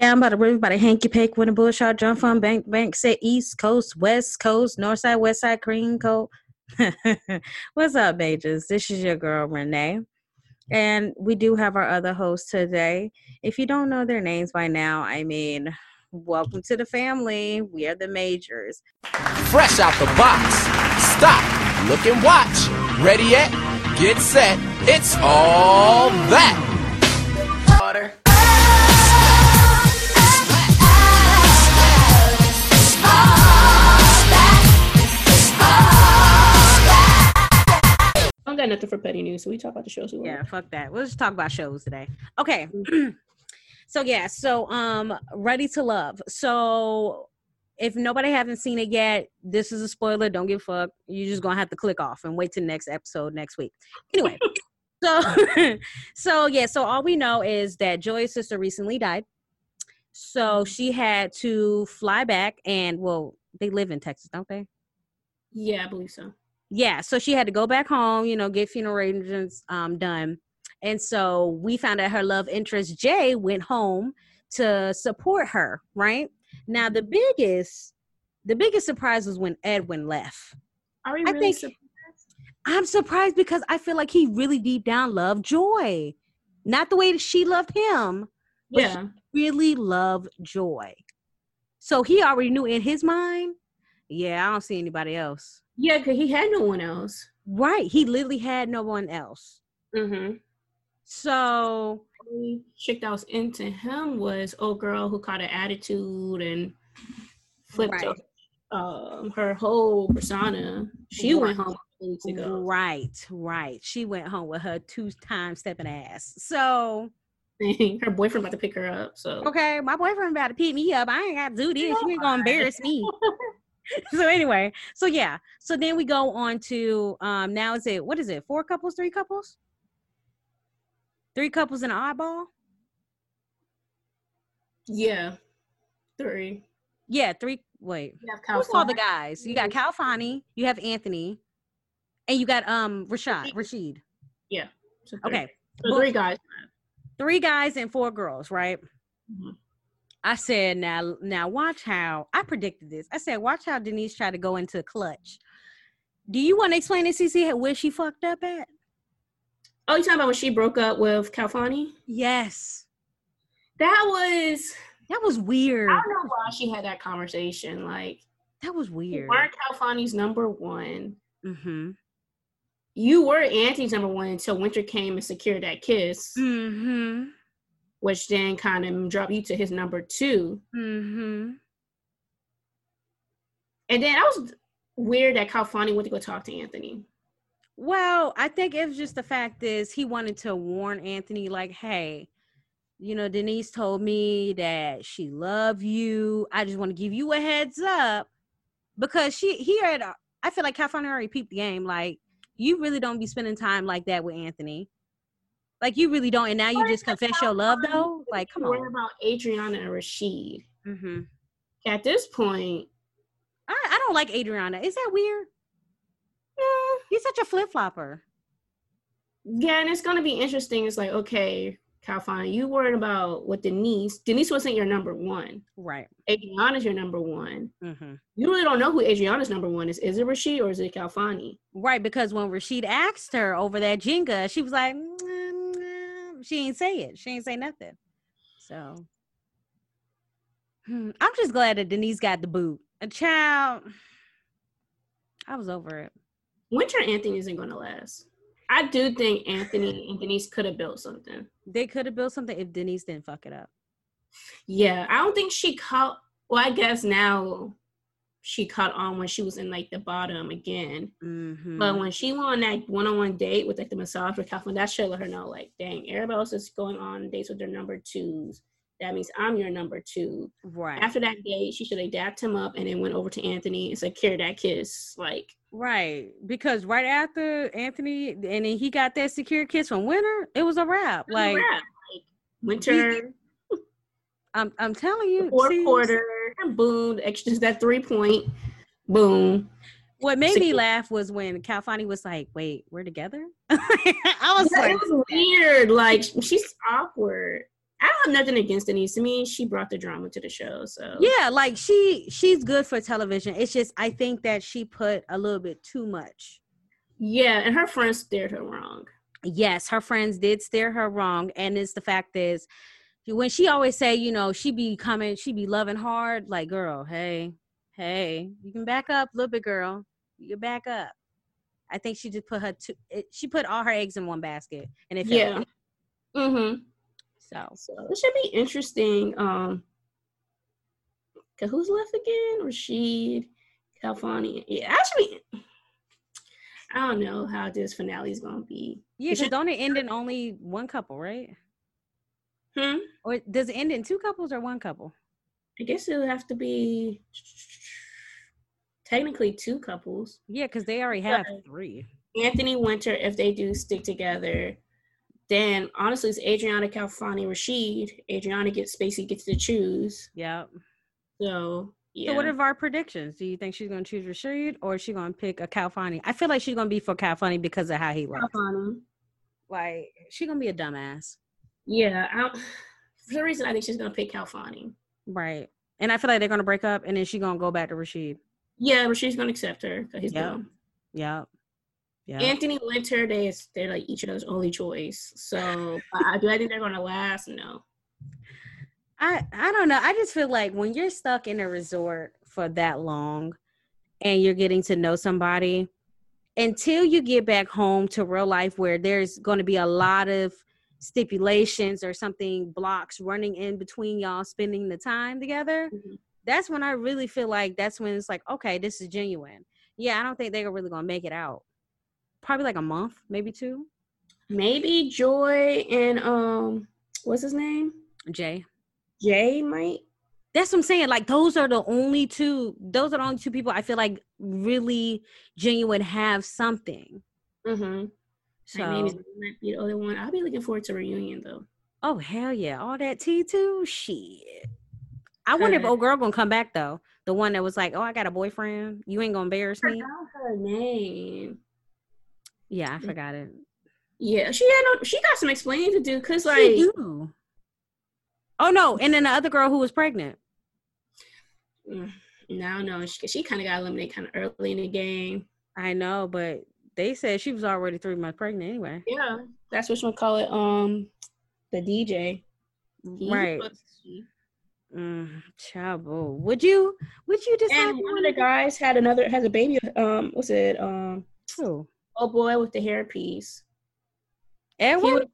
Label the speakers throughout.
Speaker 1: Down by the river, by the hanky pake, when the bush out, jump from bank, bank, say east coast, west coast, north side, west side, cream coat. What's up, majors? This is your girl, Renee. And we do have our other hosts today. If you don't know their names by now, I mean, welcome to the family. We are the majors.
Speaker 2: Fresh out the box. Stop, look and watch. Ready yet? Get set. It's all that. Water.
Speaker 3: Got nothing for petty news, so we talk about the shows.
Speaker 1: Yeah, fuck that. We'll just talk about shows today. Okay. so yeah, so um Ready to Love. So if nobody hasn't seen it yet, this is a spoiler. Don't give a fuck. You're just gonna have to click off and wait till next episode next week. Anyway, so so yeah, so all we know is that Joy's sister recently died. So she had to fly back and well, they live in Texas, don't they?
Speaker 3: Yeah, I believe so.
Speaker 1: Yeah so she had to go back home you know get funeral arrangements um done. And so we found out her love interest jay went home to support her right? Now the biggest the biggest surprise was when edwin left.
Speaker 3: Are we
Speaker 1: I
Speaker 3: really
Speaker 1: think-
Speaker 3: surprised?
Speaker 1: i'm surprised because i feel like he really deep down loved joy. Not the way that she loved him but
Speaker 3: Yeah.
Speaker 1: really loved joy. So he already knew in his mind yeah i don't see anybody else
Speaker 3: Yeah, because he had no one else.
Speaker 1: right he literally had no one else
Speaker 3: Mm-hmm.
Speaker 1: so
Speaker 3: Only chick that was into him was old girl who caught an attitude and flipped
Speaker 1: Right.
Speaker 3: up um, her whole persona. She went home a couple weeks ago.
Speaker 1: Right, right. She went home with her two time stepping ass. So
Speaker 3: her boyfriend about to pick her up. So
Speaker 1: okay, my boyfriend about to pick me up. I ain't got to do this. You ain't gonna embarrass me. so anyway, so yeah. So then we go on to um now is it what is it? Four couples, three couples? Three couples in an oddball?
Speaker 3: yeah, three.
Speaker 1: Yeah, three. Wait,
Speaker 3: You have
Speaker 1: who's all the guys? You got Calfani, you have Anthony, and you got um Rashad, Rashid.
Speaker 3: So.
Speaker 1: Okay,
Speaker 3: So three guys.
Speaker 1: three guys and four girls, right?
Speaker 3: Mhm.
Speaker 1: I said, now, now watch how I predicted this. I said, watch how Denise tried to go into a clutch. Do you want to explain to CC where she fucked up at?
Speaker 3: Oh, you talking about when she broke up with Calfani?
Speaker 1: Yes,
Speaker 3: That was
Speaker 1: that was weird.
Speaker 3: I don't know why she had that conversation. Like,
Speaker 1: That was
Speaker 3: you
Speaker 1: weird.
Speaker 3: weren't Calfani's number one.
Speaker 1: Mm-hmm.
Speaker 3: You were Auntie's number one until Winter came and secured that kiss,
Speaker 1: Mm-hmm.
Speaker 3: Which then kind of dropped you to his number two.
Speaker 1: Mm-hmm.
Speaker 3: And then I was weird that Calfani went to go talk to Anthony.
Speaker 1: Well, I think it was just the fact is he wanted to warn Anthony, like, hey, you know, Denise told me that she loved you. I just want to give you a heads up because she he had. I feel like California already peeped the game. Like, you really don't be spending time like that with Anthony. Like, you really don't. And now you just confess your love, though. Like, come on.
Speaker 3: about Adriana and Rashid.
Speaker 1: hmm
Speaker 3: At this point,
Speaker 1: I, I don't like Adriana. Is that weird?
Speaker 3: eh,
Speaker 1: He's such a flip flopper.
Speaker 3: yeah, and it's gonna be interesting. It's like, okay, Calfani, you worried about what Denise. Denise wasn't your number one.
Speaker 1: Right.
Speaker 3: Adriana's your number one.
Speaker 1: hmm
Speaker 3: You really don't know who Adriana's number one is. Is it Rashid or is it Calfani?
Speaker 1: Right, because when Rashid asked her over that Jenga, she was like, "Mm, mm," she ain't say it. She ain't say nothing. So hmm, I'm just glad that Denise got the boot. A child, I was over it.
Speaker 3: Winter Anthony isn't gonna last. I do think Anthony and Denise could have built something.
Speaker 1: They could have built something if Denise didn't fuck it up.
Speaker 3: Yeah, I don't think she caught. Well, I guess now she caught on when she was in like the bottom again.
Speaker 1: Mm-hmm.
Speaker 3: But when she went on that one-on-one date with like the massage with Kathleen, that should let her know, like, dang, everybody else is going on dates with their number twos. That means I'm your number two.
Speaker 1: right,
Speaker 3: After that date, she should have dapped him up and then went over to Anthony and secured that kiss. Like,
Speaker 1: right, because right after Anthony and then he got that secure kiss from Winter, it was a wrap.
Speaker 3: was a
Speaker 1: Like
Speaker 3: wrap. like winter,
Speaker 1: I'm, I'm telling you,
Speaker 3: fourth
Speaker 1: see,
Speaker 3: quarter, boom, extra that three point, boom.
Speaker 1: What made me laugh was when Calfani was like, "Wait, we're together." I was
Speaker 3: Yeah,
Speaker 1: like,
Speaker 3: it was weird. Like she's awkward. I don't have nothing against Denise. To me, she brought the drama to the show. So
Speaker 1: Yeah, like she she's good for television. It's just I think that she put a little bit too much.
Speaker 3: yeah, and her friends steered her wrong.
Speaker 1: Yes, her friends did steer her wrong, and it's the fact is when she always say, you know, she be coming, she be loving hard. Like, girl, hey, hey, you can back up a little bit, girl. You can back up. I think she just put her two. It, she put all her eggs in one basket, and it
Speaker 3: Yeah. Mm-hmm.
Speaker 1: So
Speaker 3: So it should be interesting. Um, who's left again? Rashid, Calfani. Yeah, actually, I don't know how this finale is gonna be.
Speaker 1: yeah,
Speaker 3: It
Speaker 1: because don't it end in only one couple, right?
Speaker 3: Hmm.
Speaker 1: Or does it end in two couples or one couple?
Speaker 3: I guess it'll have to be technically two couples.
Speaker 1: Yeah, because they already have
Speaker 3: Right.
Speaker 1: three.
Speaker 3: Anthony Winter, if they do stick together, then honestly, it's Adriana Calfani Rashid. Adriana gets Spacey gets to choose.
Speaker 1: Yep.
Speaker 3: So yeah.
Speaker 1: So what are our predictions? Do you think she's gonna choose Rashid or is she gonna pick a Calfani? I feel like she's gonna be for Calfani because of how he looks.
Speaker 3: Calfani?
Speaker 1: Like she's gonna be a dumbass.
Speaker 3: Yeah, I for some reason I think she's gonna pick Calfani.
Speaker 1: Right. And I feel like they're gonna break up and then she's gonna go back to Rashid.
Speaker 3: Yeah, Rashid's gonna accept her because he's
Speaker 1: Yep.
Speaker 3: dumb.
Speaker 1: Yep.
Speaker 3: Anthony Winter, they they're like each other's only choice. So I, do I think they're gonna last? No.
Speaker 1: I I don't know. I just feel like when you're stuck in a resort for that long and you're getting to know somebody until you get back home to real life where there's going to be a lot of stipulations or something blocks running in between y'all spending the time together
Speaker 3: Mhm.
Speaker 1: that's when i really feel like that's when it's like okay this is genuine yeah i don't think they're really going to make it out probably like a month maybe two
Speaker 3: Maybe Joy and um, what's his name?
Speaker 1: jay
Speaker 3: Jay might.
Speaker 1: That's what I'm saying. Like those are the only two. Those are the only two people I feel like really genuine have something.
Speaker 3: Mm-hmm.
Speaker 1: So,
Speaker 3: Like maybe might be the other one. I'll be looking forward to reunion though.
Speaker 1: oh hell yeah, all that T two shit. I wonder if old girl gonna come back though. The one that was like, "Oh, I got a boyfriend. You ain't gonna embarrass me."
Speaker 3: Forgot her name.
Speaker 1: Yeah, I forgot it.
Speaker 3: Yeah, she had no. She got some explaining to do because like.
Speaker 1: Oh no! And then the other girl who was pregnant.
Speaker 3: mm, no, no, she, she kind of got eliminated kind of early in the game.
Speaker 1: I know, but they said she was already three months pregnant anyway.
Speaker 3: Yeah, that's what you call it. Um, the DJ.
Speaker 1: Right. Mm. Would you? Would you decide?
Speaker 3: And one of the guys had another has a baby. Um, what's it? Um,
Speaker 1: Who?
Speaker 3: Oh boy with the hairpiece.
Speaker 1: Edward?
Speaker 3: was,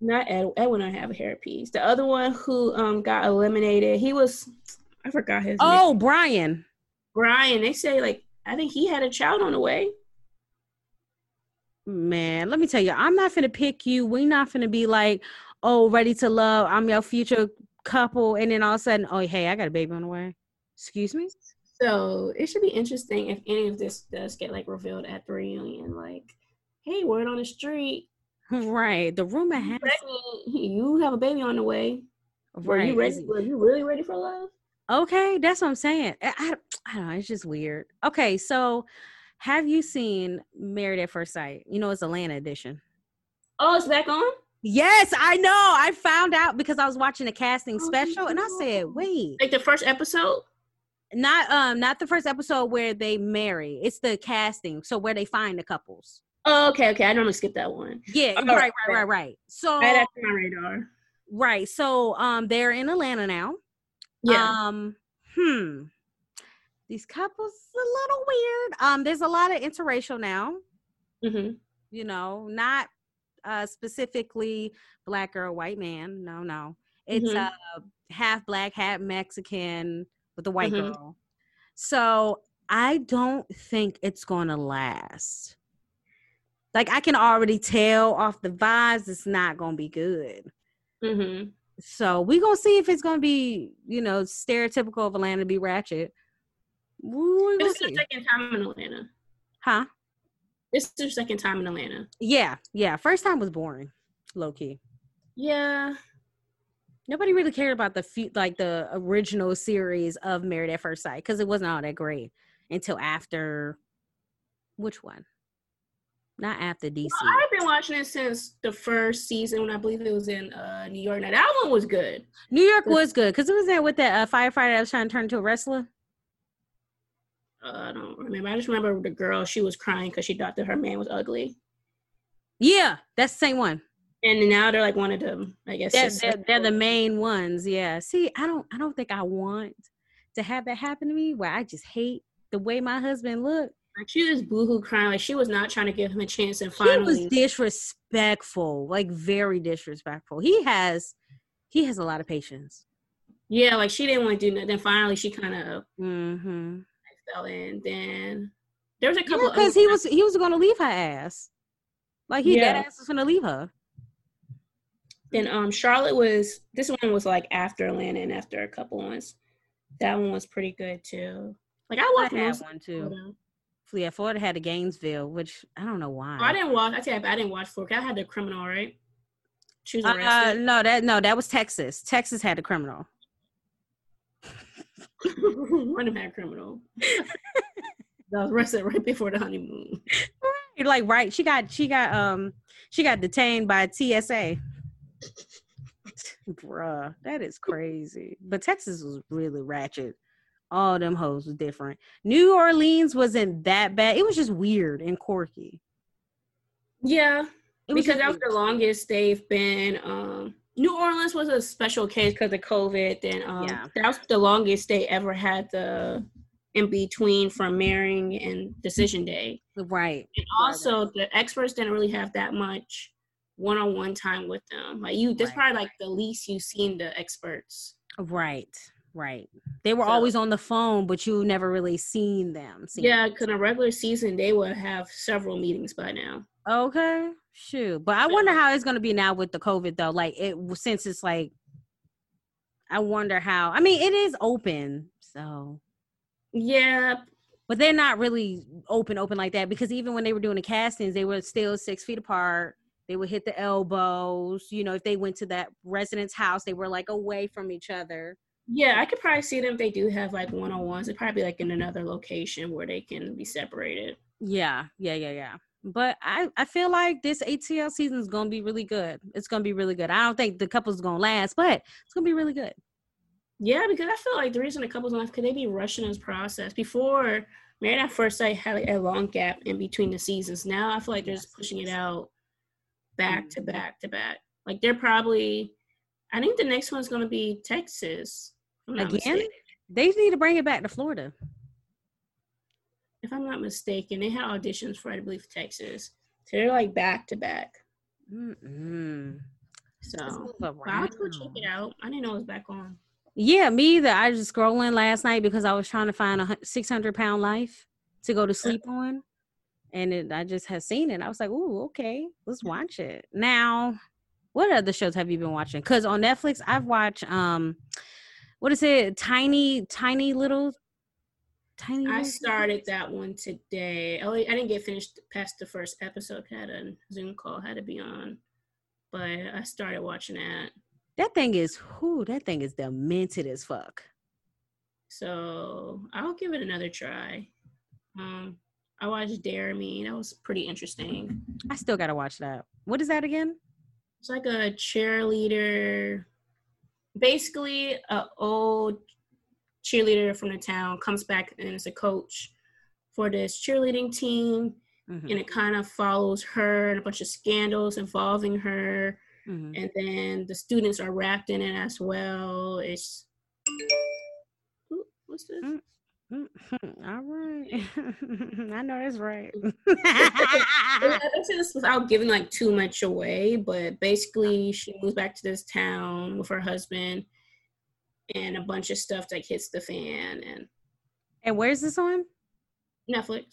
Speaker 3: not Ed, Edwin. I have a hairpiece. The other one who um got eliminated. He was. I forgot his name.
Speaker 1: Oh, Brian.
Speaker 3: Brian. They say like I think he had a child on the way.
Speaker 1: Man, let me tell you, I'm not gonna pick you. we not gonna be like, oh, ready to love. I'm your future couple, and then all of a sudden, oh, hey, I got a baby on the way. Excuse me.
Speaker 3: So it should be interesting if any of this does get like revealed at the reunion. Like, hey, word on the street,
Speaker 1: Right. The rumor has.
Speaker 3: you have a baby on the way. Were
Speaker 1: Right.
Speaker 3: you ready? Were you really ready for love?
Speaker 1: Okay, that's what I'm saying. I, I, I don't know. It's just weird. Okay, so have you seen Married at First Sight? You know, it's Atlanta edition.
Speaker 3: Oh, it's back on.
Speaker 1: Yes, I know. I found out because I was watching a casting
Speaker 3: Oh,
Speaker 1: special, and I said, wait.
Speaker 3: Like the first episode.
Speaker 1: Not um not the first episode where they marry it's the casting so where they find the couples
Speaker 3: Oh, okay, okay. I normally skip that one.
Speaker 1: yeah
Speaker 3: Oh,
Speaker 1: right right
Speaker 3: okay.
Speaker 1: right right so
Speaker 3: that on my radar.
Speaker 1: right so um they're in atlanta now
Speaker 3: Yeah.
Speaker 1: um hmm these couples a little weird um there's a lot of interracial now
Speaker 3: hmm
Speaker 1: you know not uh specifically black or white man no no it's
Speaker 3: Mhm.
Speaker 1: uh half black half mexican with a white
Speaker 3: Mhm.
Speaker 1: girl so i don't think it's gonna last like i can already tell off the vibes it's not gonna be good
Speaker 3: hmm
Speaker 1: so we gonna see if it's gonna be you know stereotypical of atlanta to be ratchet
Speaker 3: This is the second time in Atlanta.
Speaker 1: huh
Speaker 3: This is the second time in Atlanta.
Speaker 1: yeah yeah first time was boring low key
Speaker 3: Yeah.
Speaker 1: Nobody really cared about the few, like the original series of Married at First Sight because it wasn't all that great until after which one? Not after DC.
Speaker 3: I've been watching it since the first season when I believe it was in uh, New York. Now that one was good.
Speaker 1: New York was good because it was there with that uh, firefighter that was trying to turn into a wrestler.
Speaker 3: Uh, I don't remember. I just remember the girl. She was crying because she thought that her man was ugly.
Speaker 1: Yeah, that's the same one.
Speaker 3: And now they're like one of them. I guess
Speaker 1: They're, they're, they're the main ones. Yeah. See, I don't I don't think I want to have that happen to me where I just hate the way my husband looked.
Speaker 3: Like she was boohoo crying. Like she was not trying to give him a chance. And
Speaker 1: He
Speaker 3: finally,
Speaker 1: was disrespectful, like very disrespectful. He has he has a lot of patience.
Speaker 3: yeah, like she didn't want to do nothing. Then finally, she kind of
Speaker 1: Mm-hmm.
Speaker 3: fell in. Then there was a couple.
Speaker 1: Because
Speaker 3: other
Speaker 1: he was he was gonna leave her ass. Like he
Speaker 3: Yeah.
Speaker 1: that ass was gonna leave her.
Speaker 3: Then um Charlotte was this one was like after Atlanta and after a couple ones. That one was pretty good too. Like I
Speaker 1: I
Speaker 3: watched
Speaker 1: had one too.
Speaker 3: them.
Speaker 1: Yeah, Florida had a Gainesville, which I don't know why.
Speaker 3: Oh, I didn't watch. I tell you, I didn't watch Florida. I had the criminal, right? She was
Speaker 1: Uh,
Speaker 3: arrested.
Speaker 1: no, that no, that was Texas. Texas had a criminal.
Speaker 3: One of them criminal. that was arrested right before the honeymoon.
Speaker 1: Like right, she got she got um she got detained by TSA. Bruh, that is crazy. But Texas was really ratchet. All them hoes was different. New Orleans wasn't that bad. It was just weird and quirky.
Speaker 3: Yeah, because that was the longest they've been. Um, New Orleans was a special case because of COVID. Then um,
Speaker 1: Yeah.
Speaker 3: that was the longest they ever had the in between from marrying and decision day.
Speaker 1: right.
Speaker 3: And also, the experts didn't really have that much one-on-one time with them. Like you, that's
Speaker 1: Right.
Speaker 3: probably like the least you've seen the experts.
Speaker 1: Right. Right. They were
Speaker 3: So-
Speaker 1: always on the phone, but you never really seen them. seen
Speaker 3: Yeah, because in a regular season they would have several meetings by now.
Speaker 1: Okay. Shoot. But I wonder how it's gonna be now with the COVID though. Like it since it's like I wonder how I mean it is open, so
Speaker 3: Yeah,
Speaker 1: but they're not really open open like that because even when they were doing the castings, they were still six feet apart. They would hit the elbows. You know, if they went to that resident's house, they were like away from each other.
Speaker 3: yeah, I could probably see them if they do have like one on ones. It'd probably be like in another location where they can be separated.
Speaker 1: Yeah, yeah, yeah, yeah. But I, I feel like this ATL season is gonna be really good. It's gonna be really good. I don't think the couple's gonna last, but it's gonna be really good.
Speaker 3: Yeah, because I feel like the reason the couples left could they be rushing this process before Married at First Sight had like, a long gap in between the seasons. Now I feel like they're just pushing it out back mm-hmm. to back to back. Like they're probably, I think the next one's gonna be Texas. if I'm not
Speaker 1: Again?
Speaker 3: mistaken.
Speaker 1: They need to bring it back to Florida.
Speaker 3: If I'm not mistaken, they had auditions for I believe Texas. So they're like back to back.
Speaker 1: Mm-mm.
Speaker 3: So
Speaker 1: Let's move
Speaker 3: but I'll go check it out. I didn't know it was back on.
Speaker 1: Yeah, me either. I was just scrolling last night because I was trying to find a six hundred pound life to go to uh, sleep on, and it, I just had seen it. I was like, "Ooh, okay, let's watch it." Now, what other shows have you been watching? Because on Netflix, I've watched um, what is it? Tiny, tiny little, tiny.
Speaker 3: I
Speaker 1: Little-
Speaker 3: started that one today. Oh, I didn't get finished past the first episode. Had a Zoom call, had to be on, but I started watching that.
Speaker 1: That thing is who? That thing is demented as fuck.
Speaker 3: So I'll give it another try. Um, I watched Dare Me. That was pretty interesting.
Speaker 1: I still gotta watch that. What is that again?
Speaker 3: It's like a cheerleader, basically a old cheerleader from the town comes back and is a coach for this cheerleading team,
Speaker 1: Mhm,
Speaker 3: and it kind of follows her and a bunch of scandals involving her,
Speaker 1: mhm.
Speaker 3: and then the students are wrapped in it as well. It's Ooh, what's this?
Speaker 1: Mm. Mm-hmm, all right. I know that's right.
Speaker 3: This without giving like too much away, but basically she moves back to this town with her husband and a bunch of stuff like hits the fan and
Speaker 1: and where's this on?
Speaker 3: Netflix.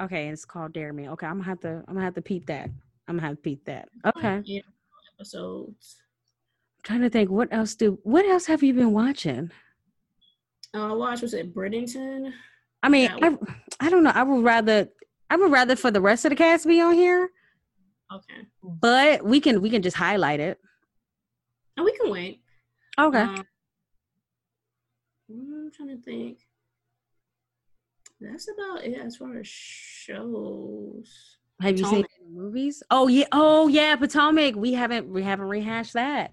Speaker 1: Okay, it's called Dare Me. Okay, I'm gonna have to I'm gonna have to peep that. I'm gonna have to peep that. Okay.
Speaker 3: Episodes.
Speaker 1: I'm trying to think what else do what else have you been watching?
Speaker 3: Uh, I watched was it Bridgerton?
Speaker 1: I mean, I, I don't know. I would rather I would rather for the rest of the cast be on here,
Speaker 3: Okay.
Speaker 1: but we can we can just highlight it.
Speaker 3: And we can wait.
Speaker 1: Okay.
Speaker 3: Um, I'm trying to think. That's about it as far as shows.
Speaker 1: have you seen
Speaker 3: Atonement.
Speaker 1: Movies? Oh yeah. Oh yeah, Potomac. We haven't we haven't rehashed that.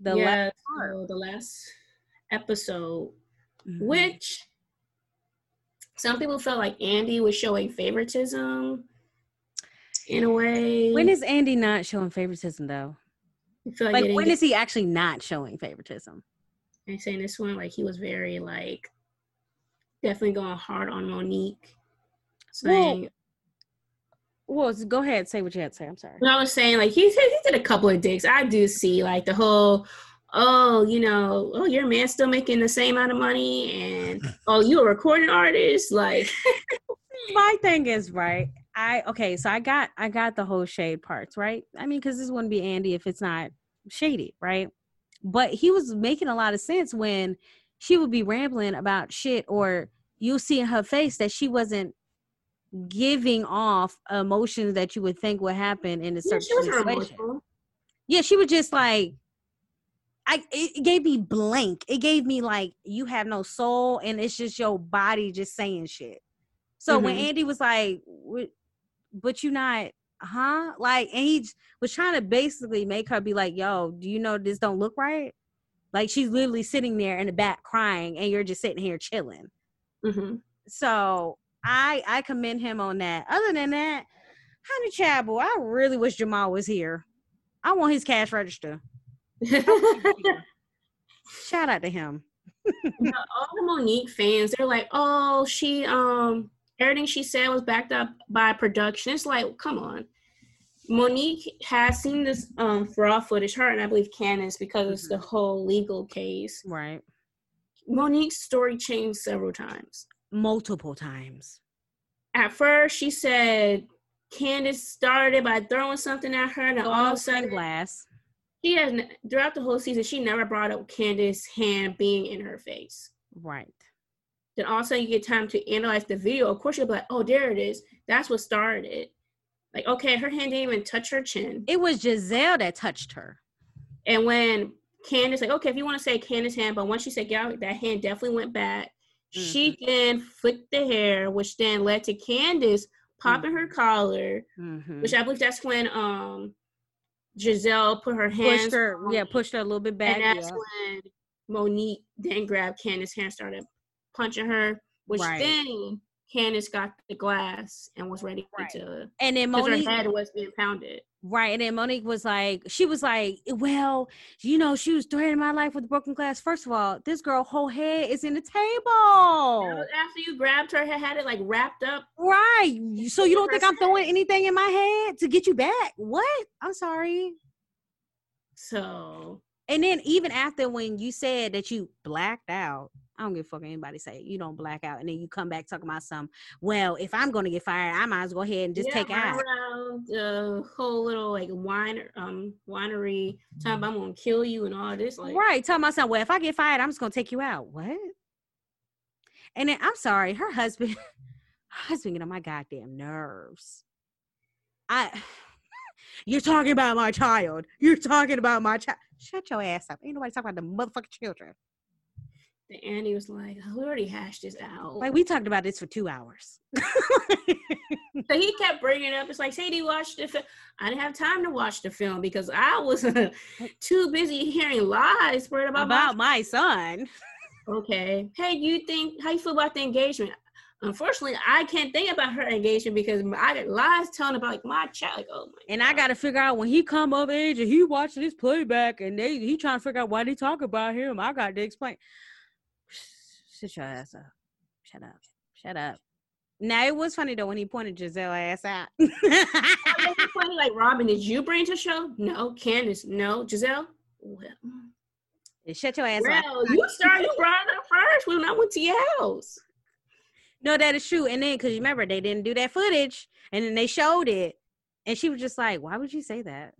Speaker 3: The yeah, last so the last episode, mm-hmm. which some people felt like Andy was showing favoritism in a way.
Speaker 1: When is Andy not showing favoritism though? like, like when get- is he actually not showing favoritism?
Speaker 3: I saying this one like he was very like definitely going hard on Monique.
Speaker 1: Saying well, well go ahead, say what you had to say. I'm sorry.
Speaker 3: No, I was saying like he he did a couple of digs. I do see like the whole oh, you know, oh, your man's still making the same amount of money, and oh, you're a recording artist. Like,
Speaker 1: my thing is right. I okay, so I got I got the whole shade parts right. I mean, because this wouldn't be Andy if it's not shady, right? But he was making a lot of sense when she would be rambling about shit, or you'll see in her face that she wasn't giving off emotions that you would think would happen in a certain yeah, situation. Yeah, she was just like I it gave me blank. It gave me like you have no soul and it's just your body just saying shit. So mm-hmm. when Andy was like, "But you not, huh?" Like, and he was trying to basically make her be like, "Yo, do you know this don't look right?" Like she's literally sitting there in the back crying, and you're just sitting here chilling. Mm-hmm. So I I commend him on that. Other than that, Honey Chapel, I really wish Jamal was here. I want his cash register. Shout out to him.
Speaker 3: all the Monique fans, they're like, oh, she um everything she said was backed up by production. It's like, come on. Monique has seen this um fraud footage, her and I believe Candace, because mm-hmm. it's the whole legal case.
Speaker 1: Right.
Speaker 3: Monique's story changed several times.
Speaker 1: Multiple times.
Speaker 3: At first, she said Candace started by throwing something at her, and all of a sudden,
Speaker 1: glass
Speaker 3: she has throughout the whole season she never brought up Candace's hand being in her face.
Speaker 1: Right.
Speaker 3: Then all of a sudden you get time to analyze the video. Of course you'll be like, oh, there it is. That's what started it. Like, okay, her hand didn't even touch her chin.
Speaker 1: It was Gizelle that touched her.
Speaker 3: And when Candace, like, okay, if you want to say Candace's hand, but once she said, yeah, that hand definitely went back. Mm-hmm. She then flicked the hair, which then led to Candace popping mm-hmm. her collar, mm-hmm. which I believe that's when um Gizelle put her hands
Speaker 1: pushed her, yeah, pushed her a little bit back.
Speaker 3: And that's
Speaker 1: yeah.
Speaker 3: when Monique then grabbed Candace's hand, started punching her, which right. then Candace got the glass and was ready right. to.
Speaker 1: And then Monique
Speaker 3: her head was being pounded.
Speaker 1: Right, and then Monique was like, she was like, well, you know, she was threatening my life with broken glass. First of all, this girl whole head is in the table.
Speaker 3: After you grabbed her, had it like wrapped up.
Speaker 1: Right. So you don't think I'm throwing anything in my head to get you back? What? I'm sorry.
Speaker 3: So.
Speaker 1: And then even after when you said that you blacked out, I don't give a fuck anybody say you don't black out and then you come back talking about some. Well, if I'm gonna get fired, I might as well go ahead and just yeah, take out.
Speaker 3: Around the whole little like wine um winery talking about I'm gonna kill you and all this like
Speaker 1: right. Tell my son, well, if I get fired, I'm just gonna take you out. What? And then I'm sorry, her husband, her husband get on my goddamn nerves. I. You're talking about my child. You're talking about my child. Shut your ass up. Ain't nobody talking about the motherfucking children.
Speaker 3: And Andy was like, oh, "We already hashed this out."
Speaker 1: Like we talked about this for two hours.
Speaker 3: so he kept bringing it up. It's like, Sadie watched the film. I didn't have time to watch the film because I was too busy hearing lies spread about,
Speaker 1: about my, my son.
Speaker 3: okay. Hey, you think how you feel about the engagement? Unfortunately, I can't think about her engagement because I got lies telling about like my child. Like, oh my
Speaker 1: and God. I got to figure out when he come of age and he watching this playback and they he trying to figure out why they talk about him. I got to explain. Shut your ass up. Shut up. Shut up. Now it was funny though when he pointed Gizelle ass out.
Speaker 3: funny, like Robin, did you bring to show? No. Candace, no. Gizelle. Well.
Speaker 1: Shut your ass
Speaker 3: well, up. you started, you brought up first when I went to your house.
Speaker 1: No, that is true. And then, because you remember, they didn't do that footage and then they showed it. And she was just like, why would you say that?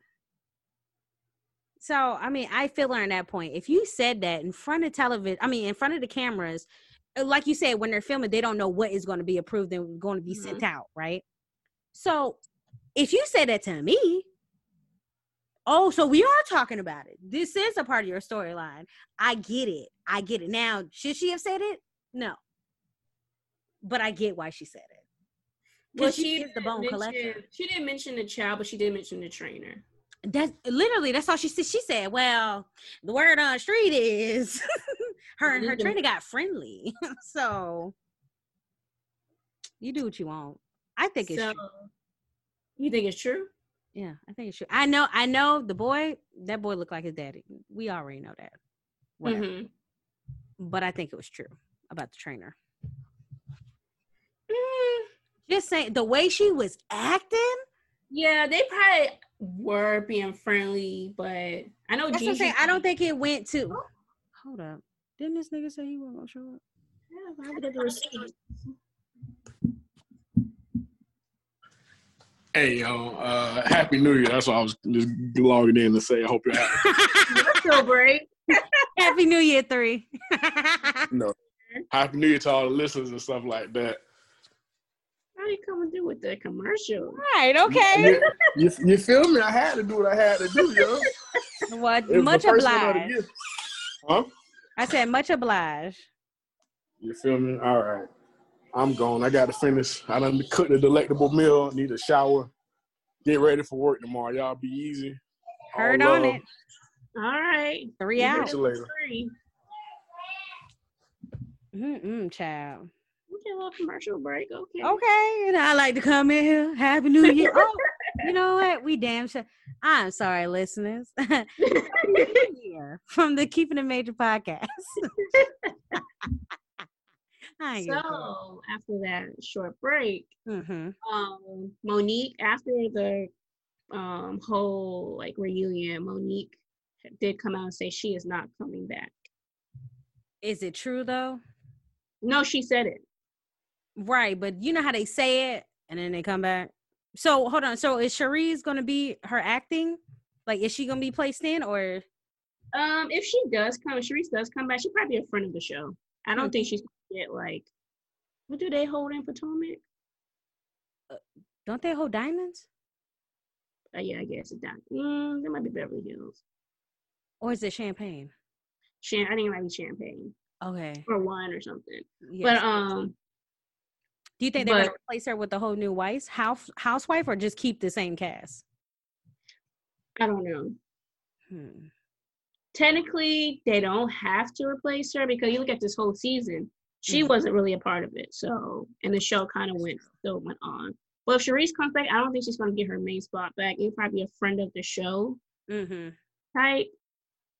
Speaker 1: So, I mean, I feel her on that point. If you said that in front of television, I mean, in front of the cameras, uh, like you said, when they're filming, they don't know what is going to be approved and going to be mm-hmm. sent out, right? So, if you say that to me, oh, so we are talking about it. This is a part of your storyline. I get it. I get it. Now, should she have said it? No. But I get why she said it. Because she is the bone collector.
Speaker 3: She didn't mention the child, but she did mention the trainer.
Speaker 1: That's literally that's all she said. She said, "Well, the word on the street is her and her
Speaker 3: Mhm.
Speaker 1: trainer got friendly." so you do what you want. I think it's
Speaker 3: so,
Speaker 1: true.
Speaker 3: you think it's true?
Speaker 1: Yeah, I think it's true. I know. I know the boy. That boy looked like his daddy. We already know that.
Speaker 3: Mhm.
Speaker 1: But I think it was true about the trainer.
Speaker 3: Mm,
Speaker 1: Just saying, the way she was acting.
Speaker 3: yeah, they probably were being friendly, but I know
Speaker 1: That's what I'm
Speaker 3: Gigi.
Speaker 1: saying. I don't think it went to. Hold up. Didn't this nigga say he wasn't gonna show up?
Speaker 3: Yeah, I would have the receipt.
Speaker 4: Hey yo, uh, happy New Year. That's what I was just logging in to say. I hope you're happy.
Speaker 3: So break.
Speaker 1: Happy New Year, three.
Speaker 4: no, happy New Year to all the listeners and stuff like that.
Speaker 3: How you coming through with the commercial?
Speaker 1: right. Okay.
Speaker 4: You, you, you feel me? I had to do what I had to do, yo.
Speaker 1: What?
Speaker 4: It was
Speaker 1: Much
Speaker 4: the first one of the
Speaker 1: obliged.
Speaker 4: Huh?
Speaker 1: I said much obliged.
Speaker 4: You feel me? All right. I'm gone. I got to finish. I done cooked a delectable meal. Need a shower. Get ready for work tomorrow. Y'all be easy. All
Speaker 1: Heard on
Speaker 4: love.
Speaker 1: it.
Speaker 3: All right.
Speaker 1: Three
Speaker 4: Catch
Speaker 1: out.
Speaker 4: you later.
Speaker 3: Three.
Speaker 1: Mm-mm, child.
Speaker 3: Okay, a little commercial break. Okay.
Speaker 1: Okay, and I like to come in here. Happy New Year. Oh, you know what? We damn sure. I'm sorry, listeners. Happy New Year from the Keeping It Major podcast.
Speaker 3: So after that short break,
Speaker 1: mm-hmm.
Speaker 3: um, Monique, after the um whole like reunion, Monique did come out and say she is not coming back.
Speaker 1: Is it true though?
Speaker 3: No, she said it.
Speaker 1: Right, but you know how they say it and then they come back. So hold on. So is Charrisse gonna be her acting? Like, is she gonna be placed in or?
Speaker 3: Um, if she does come, if Charrisse does come back, she'll probably be a friend of the show. I don't think she's gonna get like what do they hold in Potomac?
Speaker 1: Don't they hold diamonds?
Speaker 3: Uh, yeah, I guess it's that. Mm, that might be Beverly Hills.
Speaker 1: Or is it champagne?
Speaker 3: Cham- I think it might be Champagne
Speaker 1: Okay.
Speaker 3: or wine or something.
Speaker 1: Yes.
Speaker 3: But um,
Speaker 1: Do you think they're gonna replace her with a whole new wife, house housewife, or just keep the same cast?
Speaker 3: I don't know.
Speaker 1: Hmm.
Speaker 3: Technically, they don't have to replace her because you look at this whole season, she
Speaker 1: Mhm.
Speaker 3: wasn't really a part of it. So, and the show kind of went still went on. Well, if Charrisse comes back, I don't think she's gonna get her main spot back. It'll probably be a friend of the show
Speaker 1: Mm-hmm.
Speaker 3: type.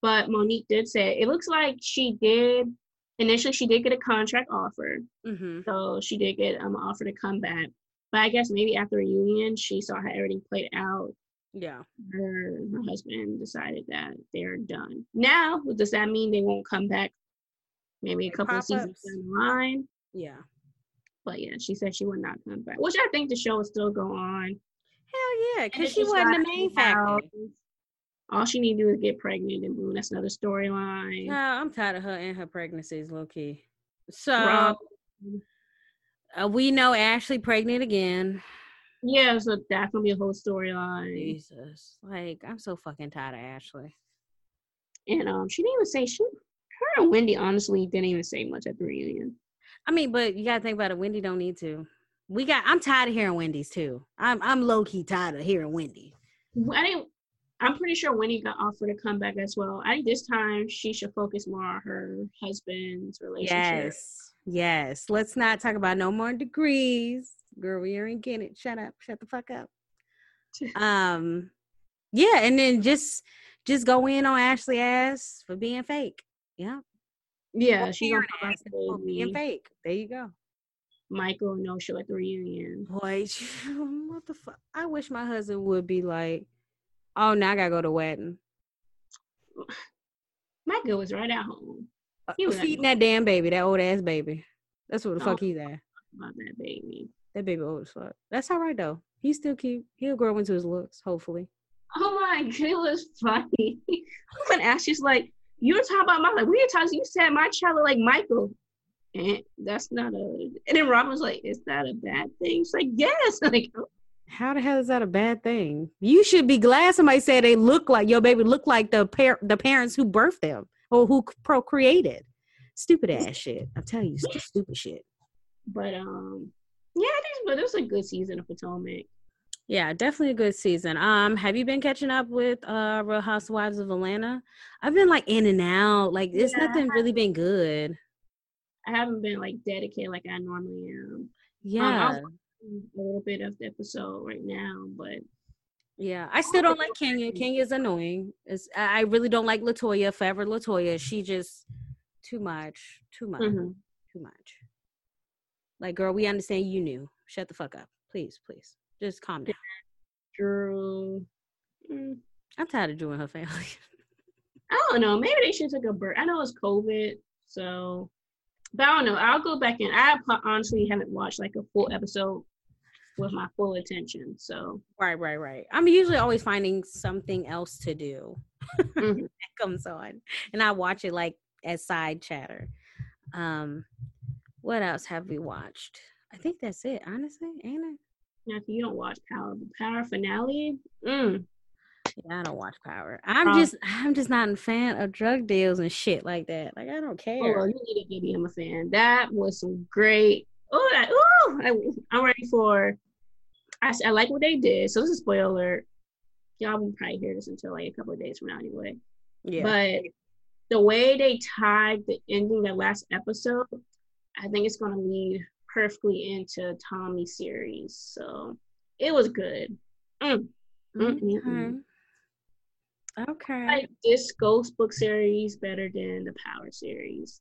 Speaker 3: But Monique did say it looks like she did initially she did get a contract offer.
Speaker 1: Mm-hmm.
Speaker 3: So she did get um, an offer to come back. But I guess maybe after reunion, she saw how everything played out.
Speaker 1: Yeah.
Speaker 3: Her her husband decided that they're done. Now, does that mean they won't come back? Maybe a couple of seasons down the line.
Speaker 1: Yeah.
Speaker 3: But yeah, she said she would not come back. Which I think the show will still go on.
Speaker 1: Hell yeah, because she wasn't the main factor.
Speaker 3: All she need to do is get pregnant and boom, that's another storyline.
Speaker 1: Yeah, I'm tired of her and her pregnancies, low key. So uh, we know Ashley pregnant again.
Speaker 3: Yeah, so that's gonna be a whole storyline.
Speaker 1: Jesus, like I'm so fucking tired of Ashley.
Speaker 3: And um, she didn't even say she. Her and Wendy honestly didn't even say much at the reunion.
Speaker 1: I mean, but you gotta think about it. Wendy don't need to. We got. I'm tired of hearing Wendy's too. I'm I'm low key tired of hearing Wendy.
Speaker 3: I think I'm pretty sure Winnie got offered to come back as well. I think this time she should focus more on her husband's relationship.
Speaker 1: Yes, yes. Let's not talk about no more degrees, girl. We ain't getting it. Shut up. Shut the fuck up. Um, yeah, and then just just go in on Ashley ass for being fake. Yeah,
Speaker 3: Yeah,
Speaker 1: Or
Speaker 3: she's gonna
Speaker 1: Karen
Speaker 3: come
Speaker 1: ass for being fake. There you go.
Speaker 3: Michael no show at the reunion.
Speaker 1: Boy, what the fuck? I wish my husband would be like, oh, now I gotta go to wedding.
Speaker 3: Michael was right at home
Speaker 1: Uh,
Speaker 3: He was
Speaker 1: feeding that damn baby, that old ass baby. That's what the fuck
Speaker 3: Oh.
Speaker 1: he's at.
Speaker 3: about that baby.
Speaker 1: That baby old as fuck. That's all right though. He's still cute. He'll grow into his looks, hopefully.
Speaker 3: Oh my god, it was funny. when Ashley's like, you were talking about my like we were talking, you said my child like Michael. And that's not a and then Robin was like, Is that a bad thing? She's like, Yes. Like
Speaker 1: How the hell is that a bad thing? You should be glad somebody said they look like your baby look like the par- the parents who birthed them or who procreated. Stupid ass shit. I'm telling you, stu- stupid shit.
Speaker 3: But um, yeah, I think but it was a good season of Potomac.
Speaker 1: Yeah, definitely a good season. Um, have you been catching up with uh Real Housewives of Atlanta? I've been like in and out. Like it's
Speaker 3: Yeah,
Speaker 1: nothing really been good.
Speaker 3: I haven't been like dedicated like I normally am.
Speaker 1: Yeah.
Speaker 3: was- A little bit of the episode right now, but
Speaker 1: Yeah, I still don't like Kenya. Kenya's annoying. It's, I really don't like Latoya. Forever Latoya. She just too much, too much,
Speaker 3: Mhm.
Speaker 1: too much. Like, girl, we understand you knew. Shut the fuck up, please, please. Just calm down.
Speaker 3: Drew. mm,
Speaker 1: I'm tired of Drew and her family.
Speaker 3: I don't know. Maybe they should take a break. I know it's COVID, so but I don't know. I'll go back in. I honestly haven't watched like a full episode with my full attention. So
Speaker 1: right, right, right. I'm usually always finding something else to do
Speaker 3: mhm.
Speaker 1: that comes on, and I watch it like as side chatter. Um, what else have we watched? I think that's it. Honestly, ain't it?
Speaker 3: now if you don't watch Power, the Power finale, mm,
Speaker 1: Yeah, I don't watch Power. I'm
Speaker 3: Um,
Speaker 1: just I'm just not a fan of drug deals and shit like that. Like I don't
Speaker 3: oh,
Speaker 1: care.
Speaker 3: well, you need to give him a fan. That was some great. Oh, that, ooh, I, I'm ready for. I, I like what they did. So this is a spoiler. Y'all will probably hear this until like a couple of days from now, anyway.
Speaker 1: yeah.
Speaker 3: But the way they tied the ending the last episode, I think it's going to lead perfectly into Tommy's series. So it was good. Mm. mm, mm, mm.
Speaker 1: Okay.
Speaker 3: I like this Ghost book series better than the Power series.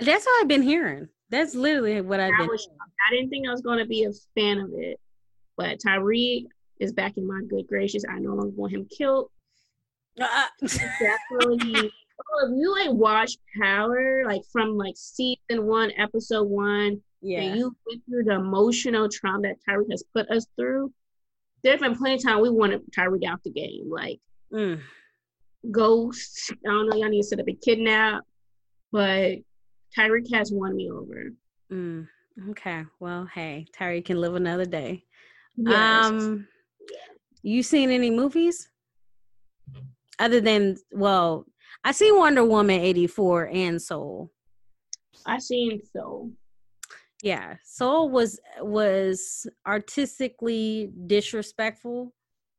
Speaker 1: That's what I've been hearing. That's literally what
Speaker 3: I was I didn't think I was going to be a fan of it, but Tariq is back in my good gracious. I no longer want him killed.
Speaker 1: Uh,
Speaker 3: definitely. oh, if you like watch Power, like from like season one, episode one,
Speaker 1: yeah.
Speaker 3: and you went through the emotional trauma that Tariq has put us through, there's been plenty of time we wanted Tariq out the game. Like
Speaker 1: Mm.
Speaker 3: Ghost, I don't know, y'all need to set up a kidnap, but Tariq has won me over.
Speaker 1: Mm. Okay. Well, hey, Terry can live another day.
Speaker 3: Yes.
Speaker 1: Um, you seen any movies other than well? I seen Wonder Woman eighty four and Soul.
Speaker 3: I seen Soul.
Speaker 1: Yeah, Soul was was artistically disrespectful,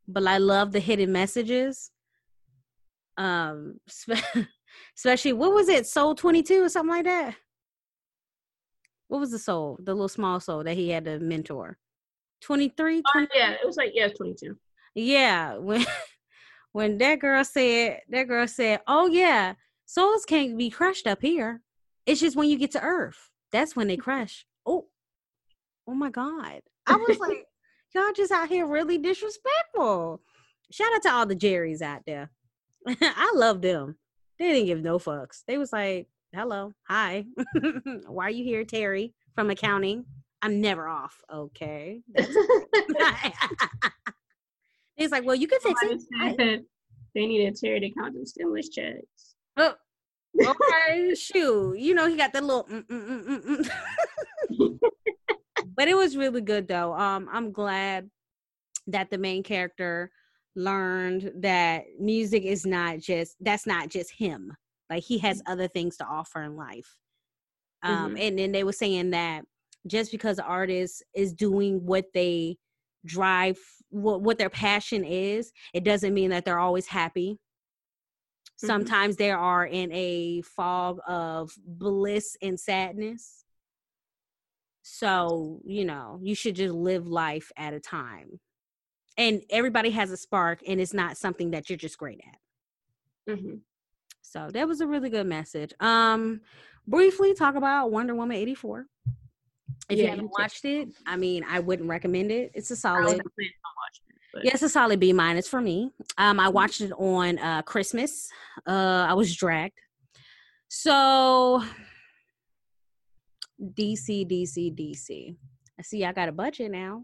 Speaker 1: but I love the hidden messages. Um, spe- especially what was it, Soul twenty two or something like that. What was the soul, the little small soul that he had to mentor? 23,
Speaker 3: Oh, yeah, it was like yeah, it's 22.
Speaker 1: Yeah, when when that girl said that girl said, "Oh yeah, souls can't be crushed up here. It's just when you get to Earth, that's when they crush." Oh, oh my God! I was like, y'all just out here really disrespectful. Shout out to all the Jerrys out there. I love them. They didn't give no fucks. They was like, "Hello, hi, why are you here, Terry from accounting?" I'm never off. Okay. He's like, well, you can fix it. I-
Speaker 3: said they needed Terry to count them stimulus checks.
Speaker 1: Oh, okay, shoot. You know, he got that little. Mm, mm, mm, mm, mm. but it was really good, though. Um, I'm glad that the main character learned that music is not just that's not just him. Like he has other things to offer in life. Um, and then they were saying that just because the artist is doing what they drive what, what their passion is it doesn't mean that they're always happy
Speaker 3: Mhm.
Speaker 1: sometimes they are in a fog of bliss and sadness so you know you should just live life at a time and everybody has a spark and it's not something that you're just great at
Speaker 3: hmm
Speaker 1: so that was a really good message um briefly talk about wonder woman 84 if you haven't watched it i mean i wouldn't recommend it it's a solid
Speaker 3: wasn't planning on watching it, but
Speaker 1: Yeah, it's a solid B minus for me. Um,
Speaker 3: Mm-hmm.
Speaker 1: I watched it on uh Christmas. Uh, I was dragged. So DC, DC, DC. I see I got a budget now.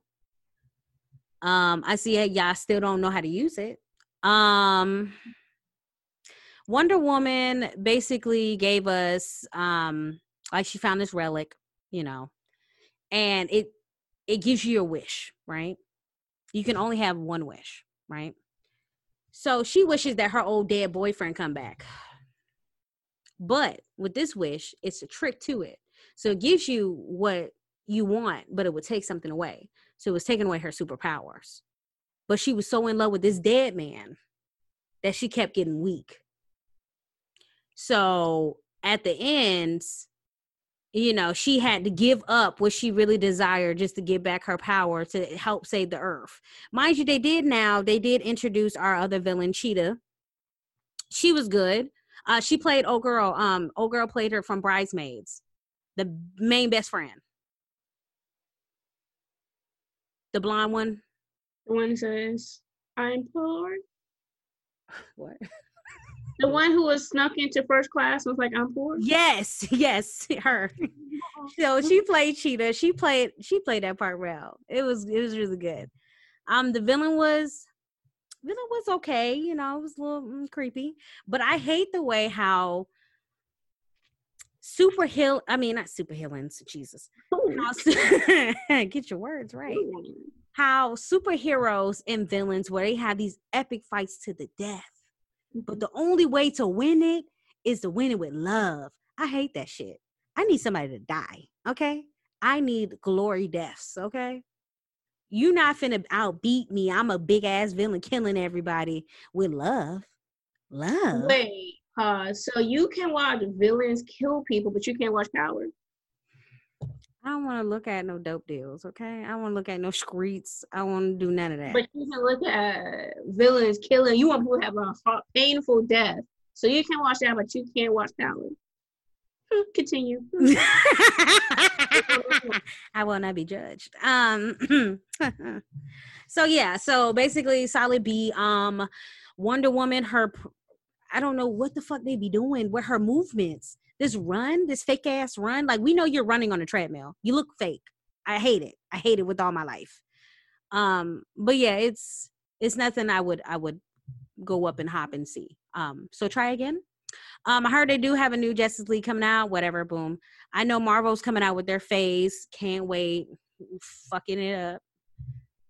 Speaker 1: Um, I see it, y'all still don't know how to use it. Um Wonder Woman basically gave us um like she found this relic, you know, and it it gives you a wish, right? You can only have one wish, right? So she wishes that her old dead boyfriend come back. But with this wish, it's a trick to it. So it gives you what you want, but it would take something away. So it was taking away her superpowers. But she was so in love with this dead man that she kept getting weak. So at the end, you know, she had to give up what she really desired just to get back her power to help save the earth. Mind you, they did now, they did introduce our other villain, Cheetah. She was good. Uh, she played old girl. Um, old girl played her from Bridesmaids, the main best friend, the blonde one.
Speaker 3: The one says, "I'm poor."
Speaker 1: What?
Speaker 3: The one who was snuck into first class was like, "I'm poor."
Speaker 1: Yes, yes, her. so she played Cheetah. She played she played that part well. It was it was really good. Um, the villain was villain was okay. You know, it was a little mm, creepy, but I hate the way how super hill. I mean, not super villains. Jesus, how, get your words right. How superheroes and villains where they have these epic fights to the death, but mm-hmm. the only way to win it is to win it with love. I hate that shit. I need somebody to die. Okay. I need glory deaths. Okay. You not finna outbeat me. I'm a big ass villain killing everybody with love. Love.
Speaker 3: Wait, uh, so you can watch villains kill people, but you can't watch Power.
Speaker 1: I don't want to look at no dope deals. Okay. I don't want to look at no streets. I don't want to do none of that.
Speaker 3: But you can look at villains killing. You want people to have a painful death, so you can watch that, but you can't watch Power. Continue.
Speaker 1: I will not be judged. Um so yeah, so basically Solid B um Wonder Woman her I don't know what the fuck they be doing with her movements. This run, this fake ass run, like we know you're running on a treadmill. You look fake. I hate it. I hate it with all my life. Um but yeah, it's it's nothing I would I would go up and hop and see. Um so try again. Um, I heard they do have a new Justice League coming out. Whatever, boom. I know Marvel's coming out with their phase. Can't wait. Fucking it up.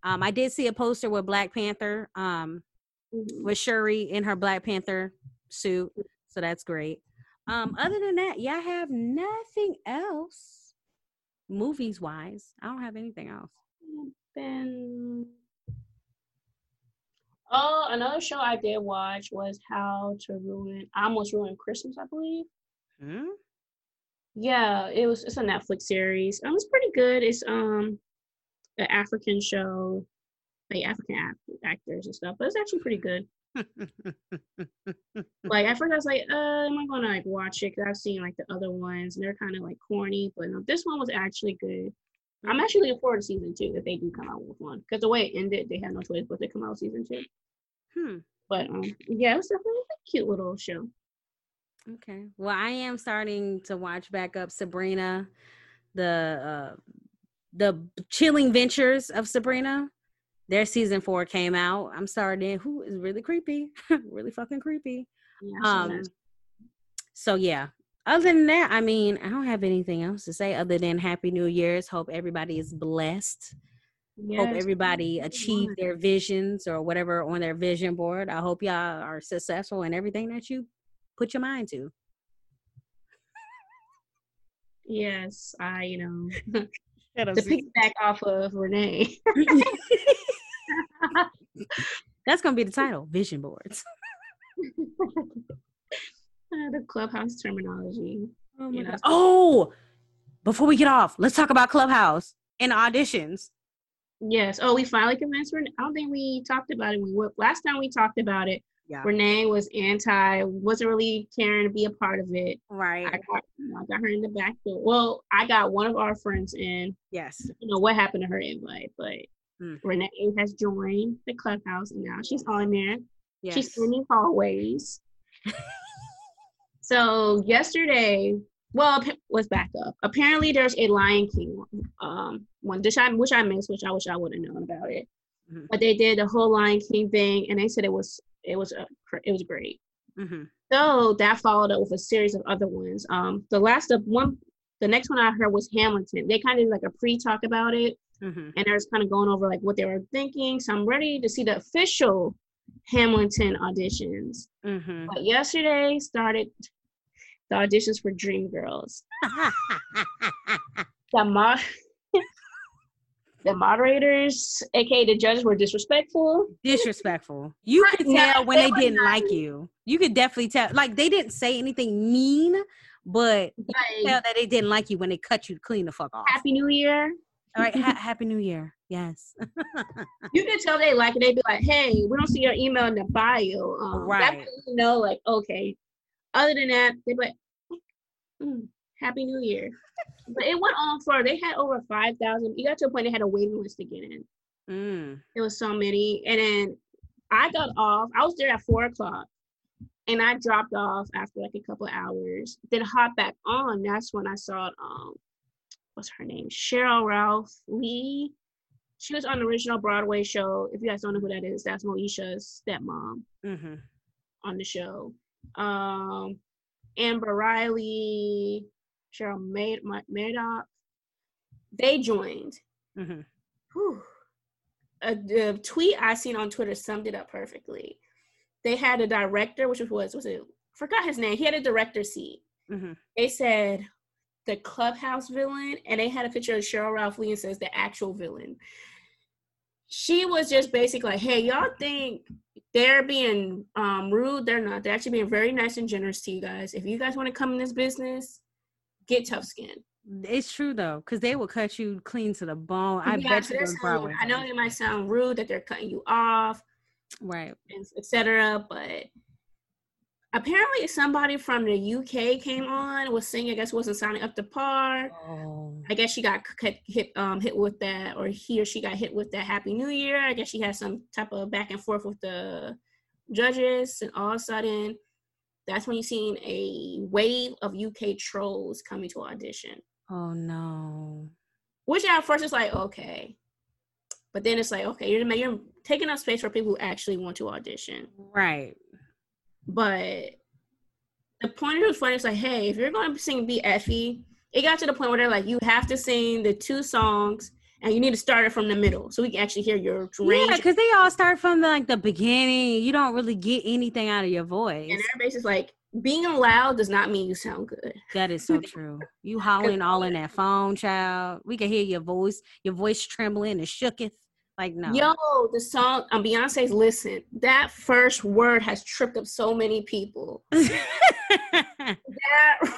Speaker 1: Um, I did see a poster with Black Panther. Um,
Speaker 3: Mhm.
Speaker 1: with Shuri in her Black Panther suit, so that's great. Um, other than that, yeah, I have nothing else. Movies wise, I don't have anything else.
Speaker 3: Then, oh, another show I did watch was How to Ruin. I almost ruined Christmas, I believe.
Speaker 1: Hmm?
Speaker 3: Yeah, it was. It's a Netflix series. Um, it's pretty good. It's um, an African show, like African act- actors and stuff. But it's actually pretty good. Like at first I was like, uh, am I gonna like watch it? Cause I've seen like the other ones and they're kind of like corny, but no, this one was actually good. I'm actually looking forward to season two if they do come out with one. Cause the way it ended, they had no choice but to come out with season two.
Speaker 1: hmm.
Speaker 3: But um, yeah, it was definitely a cute little show.
Speaker 1: Okay. Well, I am starting to watch back up Sabrina, the uh the chilling ventures of Sabrina. Their season four came out. I'm starting who is really creepy. really fucking creepy.
Speaker 3: Yeah,
Speaker 1: Um so yeah. Other than that, I mean, I don't have anything else to say other than Happy New Year's. Hope everybody is blessed. Hope everybody
Speaker 3: everyone.
Speaker 1: achieve their visions or whatever on their vision board. I hope y'all are successful in everything that you put your mind to.
Speaker 3: Yes, I you know to piggyback off of Renee.
Speaker 1: That's gonna be the title. Vision boards.
Speaker 3: Uh, the clubhouse terminology.
Speaker 1: Oh,
Speaker 3: You know,
Speaker 1: God. oh, before we get off, let's talk about Clubhouse and auditions.
Speaker 3: Yes. Oh, we finally convinced Renee. I don't think we talked about it we last time we talked about it.
Speaker 1: Yeah.
Speaker 3: Renee was anti, wasn't really caring to be a part of it. I
Speaker 1: Right.
Speaker 3: got, I got her in the back door. Well, I got one of our friends in.
Speaker 1: Yes.
Speaker 3: You know what happened to her invite, but
Speaker 1: Mm.
Speaker 3: Renee has joined the clubhouse and now she's on there.
Speaker 1: Yes.
Speaker 3: She's in the hallways. so yesterday, well, let's back up. Apparently, there's a Lion King um one, which I which I missed, which I wish I would have known about it.
Speaker 1: Mhm.
Speaker 3: But they did the whole Lion King thing, and they said it was it was a it was great.
Speaker 1: hmm
Speaker 3: So that followed up with a series of other ones. Um, the last of one, the next one I heard was Hamilton. They kind of did like a pre-talk about it,
Speaker 1: hmm
Speaker 3: and they're just kind of going over like what they were thinking. So I'm ready to see the official Hamilton auditions.
Speaker 1: hmm
Speaker 3: But yesterday started the auditions for Dreamgirls. The Mar- the moderators, aka the judges, were disrespectful.
Speaker 1: Disrespectful. You could tell when
Speaker 3: they
Speaker 1: they didn't like you. You could definitely tell. Like they didn't say anything mean, but you could tell that they didn't like you when they cut you clean the fuck off.
Speaker 3: Happy New Year.
Speaker 1: All right, ha- happy New Year. Yes.
Speaker 3: You can tell they like it. They'd be like, "Hey, we don't see your email in the bio." Um,
Speaker 1: Right.
Speaker 3: You know, like, okay. Other than that, they'd be like, "Mm, "Happy New Year." but it went on for. They had over five thousand. You got to a point they had a waiting list to get in.
Speaker 1: Mm.
Speaker 3: It was so many, and then I got off. I was there at four o'clock, and I dropped off after like a couple hours. Then hopped back on. That's when I saw um, what's her name? Sheryl Ralph Lee. She was on the original Broadway show. If you guys don't know who that is, that's Moesha's stepmom
Speaker 1: hmm
Speaker 3: on the show. Um, Amber Riley, Cheryl Mad- Ma- Maddox. They joined.
Speaker 1: hmm
Speaker 3: A, a tweet I seen on Twitter summed it up perfectly. They had a director, which was was it? Forgot his name. He had a director seat.
Speaker 1: hmm
Speaker 3: They said the clubhouse villain, and they had a picture of Sheryl Ralph Lee and says the actual villain. She was just basically like, "Hey, y'all think they're being um, rude? They're not. They're actually being very nice and generous to you guys. If you guys want to come in this business, get tough skin."
Speaker 1: It's true though, because they will cut you clean to the bone. I
Speaker 3: Yeah,
Speaker 1: bet
Speaker 3: so
Speaker 1: those
Speaker 3: I know it might sound rude that they're cutting you off,
Speaker 1: Right.
Speaker 3: etc. But apparently, somebody from the UK came on was singing. I guess wasn't sounding up to par.
Speaker 1: Oh.
Speaker 3: I guess she got hit, hit um hit with that, or he or she got hit with that Happy New Year. I guess she had some type of back and forth with the judges, and all of a sudden, that's when you seen a wave of UK trolls coming to audition.
Speaker 1: Oh no.
Speaker 3: Which at first is like okay, but then it's like okay, you're you're taking up space for people who actually want to audition.
Speaker 1: Right.
Speaker 3: But the point of it was funny. It's like, hey, if you're going to sing "Be Effie," it got to the point where they're like, you have to sing the two songs, and you need to start it from the middle so we can actually hear your
Speaker 1: Yeah,
Speaker 3: range.
Speaker 1: because they all start from the, like the beginning. You don't really get anything out of your voice.
Speaker 3: and everybody's just like, being loud does not mean you sound good.
Speaker 1: That is so true. You hollering all in that phone, child. We can hear your voice, your voice trembling and shooketh. Like no.
Speaker 3: Yo, the song on Beyonce's "Listen," that first word has tripped up so many people. That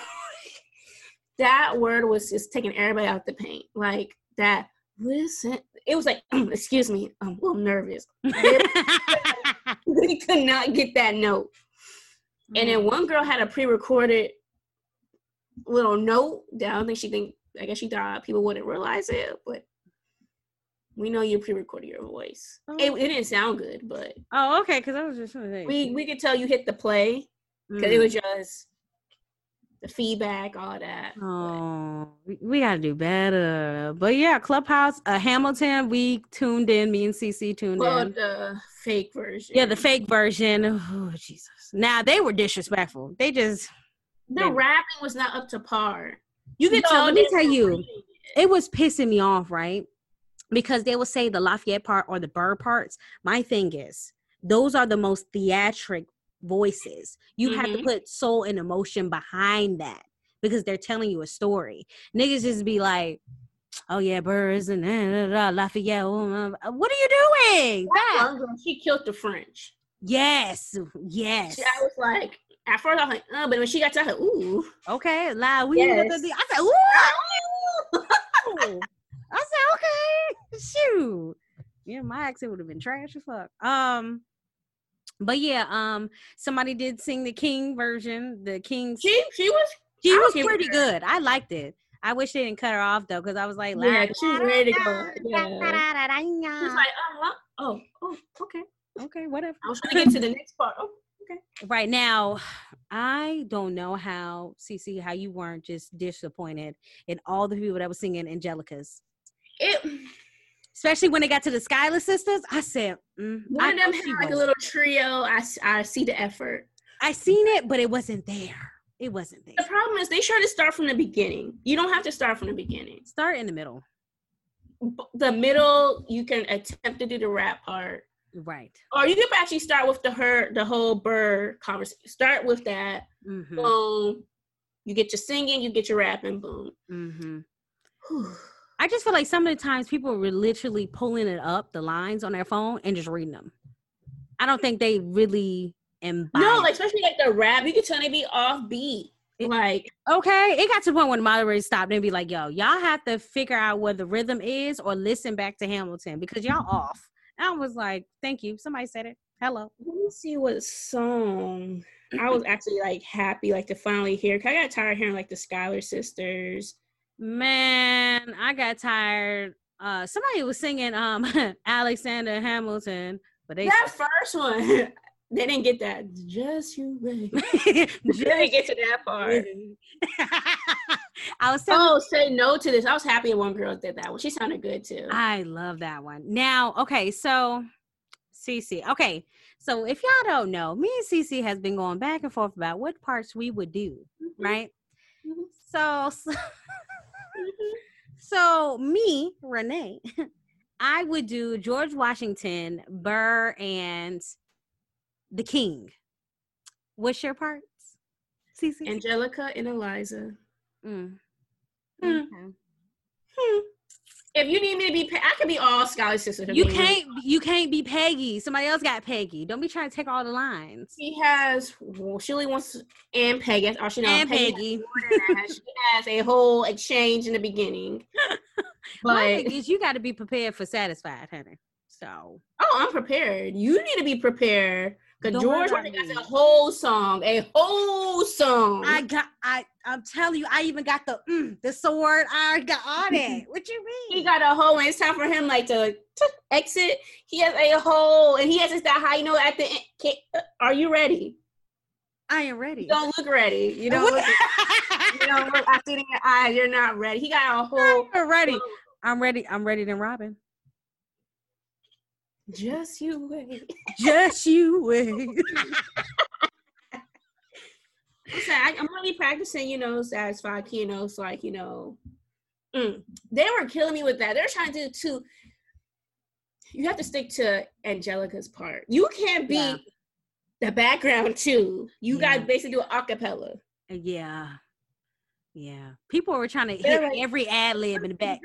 Speaker 3: that word was just taking everybody out the paint. Like that. Listen, it was like, excuse me, I'm a little nervous. we could not get that note. And then mm. one girl had a pre-recorded little note that I don't think she think I guess she thought people wouldn't realize it, but we know you pre-recorded your voice. It, it didn't sound good, but
Speaker 1: oh, okay. Because I was just gonna say
Speaker 3: we we could tell you hit the play because
Speaker 1: Mm.
Speaker 3: it was just the feedback, all that.
Speaker 1: Oh, we, we gotta do better. But yeah, Clubhouse, uh, Hamilton, we tuned in. Me and CC tuned in
Speaker 3: Well,
Speaker 1: in.
Speaker 3: the fake version.
Speaker 1: Yeah, the fake version. Oh Jesus! Now they were disrespectful. They just
Speaker 3: The
Speaker 1: they-
Speaker 3: rapping was not up to par. You could
Speaker 1: No,
Speaker 3: tell.
Speaker 1: let me tell you.
Speaker 3: it
Speaker 1: was pissing me off, right? Because they will say the Lafayette part or the Burr parts. My thing is, those are the most theatric voices. You have to
Speaker 3: Mhm.
Speaker 1: put soul and emotion behind that because they're telling you a story. Niggas just be like, "Oh yeah, Burr is and Lafayette." oh, uh, What are you doing?
Speaker 3: That girl, she killed the French.
Speaker 1: Yes, yes.
Speaker 3: She- I was like, at first I was like, uh, but when she got to her, ooh.
Speaker 1: Okay, loud. We
Speaker 3: Yes.
Speaker 1: I said, "Ooh." I said, okay, shoot. Yeah, my accent would have been trash as fuck. Um, but yeah, um, somebody did sing the King version. The King's she,
Speaker 3: She was
Speaker 1: she
Speaker 3: I
Speaker 1: was pretty
Speaker 3: her-
Speaker 1: good. I liked it. I wish they didn't cut her off though, because I was like,
Speaker 3: Yeah,
Speaker 1: loud.
Speaker 3: she ready to go. Yeah. She was like, oh, oh, oh, okay.
Speaker 1: okay, whatever.
Speaker 3: I was trying to get to the next part. Oh,
Speaker 1: Right now, I don't know how CC how you weren't just disappointed in all the people that were singing Angelica's.
Speaker 3: It
Speaker 1: especially when they got to the Schuyler sisters. I said, mm,
Speaker 3: one
Speaker 1: I
Speaker 3: of them had like a little trio. I, I see the effort.
Speaker 1: I seen it, but it wasn't there. It wasn't there.
Speaker 3: The problem is they try to start from the beginning. You don't have to start from the beginning.
Speaker 1: Start in the middle,
Speaker 3: The middle, you can attempt to do the rap part,
Speaker 1: right?
Speaker 3: or you can actually start with the her the whole bird conversation. Start with that.
Speaker 1: Mm-hmm.
Speaker 3: Boom. You get your singing, you get your rapping. Boom.
Speaker 1: Mm-hmm. I just feel like some of the times people were literally pulling it up the lines on their phone and just reading them. I don't think they really imbibe.
Speaker 3: No, like especially like the rap, you can tell they be off beat. Like
Speaker 1: okay, it got to the point when the moderator stopped and be like, "Yo, y'all have to figure out what the rhythm is or listen back to Hamilton because y'all off." And I was like, "Thank you." Somebody said it. Hello.
Speaker 3: let me see what song I was actually like happy like to finally hear. 'cause I got tired of hearing like the Schuyler sisters.
Speaker 1: Man, I got tired. Uh, somebody was singing um Alexander Hamilton, but they
Speaker 3: That first one, they didn't get that. Just you wait. They
Speaker 1: Just-
Speaker 3: didn't get to that part.
Speaker 1: I was telling
Speaker 3: Oh, say no to this. I was happy one girl did that one. She sounded good too.
Speaker 1: I love that one. Now, okay, so CC. Okay, so if y'all don't know, me and CC has been going back and forth about what parts we would do, right?
Speaker 3: Mhm.
Speaker 1: So, so. So me, Renee, I would do George Washington, Burr, and the King. What's your parts, CC?
Speaker 3: Angelica and Eliza.
Speaker 1: Mm.
Speaker 3: Hmm.
Speaker 1: Okay.
Speaker 3: Hmm. If you need me to be, Pe- I can be all Schuyler sisters. if
Speaker 1: You can't. You can't be Peggy. Somebody else got Peggy. Don't be trying to take all the lines.
Speaker 3: She has. Well, she only wants and Peggy. That's all she knows.
Speaker 1: and
Speaker 3: Peggy
Speaker 1: Peggy.
Speaker 3: has more than that. she has a whole exchange in the beginning. But
Speaker 1: is, you got to be prepared for satisfied, honey. So
Speaker 3: oh, I'm prepared. You need to be prepared because George
Speaker 1: about
Speaker 3: Washington
Speaker 1: me.
Speaker 3: got a whole song, a whole song.
Speaker 1: I got. I. I'm telling you, I even got the mm, the sword. I got all that. What you mean?
Speaker 3: he got a whole. and it's time for him, like to, to exit, he has a whole, and he has this that high note at the end. Can, are you ready?
Speaker 1: I am ready.
Speaker 3: You don't look ready. You don't look. you don't look. I see it in your eyes. You're not ready. He got a whole.
Speaker 1: I'm ready. I'm ready. I'm ready than Robin.
Speaker 3: Just you wait.
Speaker 1: Just you wait.
Speaker 3: I, I'm really practicing, you know, satisfied key notes, like, you know, mm. they were killing me with that. They're trying to do two. You have to stick to Angelica's part. You can't be
Speaker 1: Yeah.
Speaker 3: the background too. You
Speaker 1: Yeah.
Speaker 3: got to basically do an acapella.
Speaker 1: yeah. Yeah. People were trying to hit
Speaker 3: like,
Speaker 1: every ad lib in the back.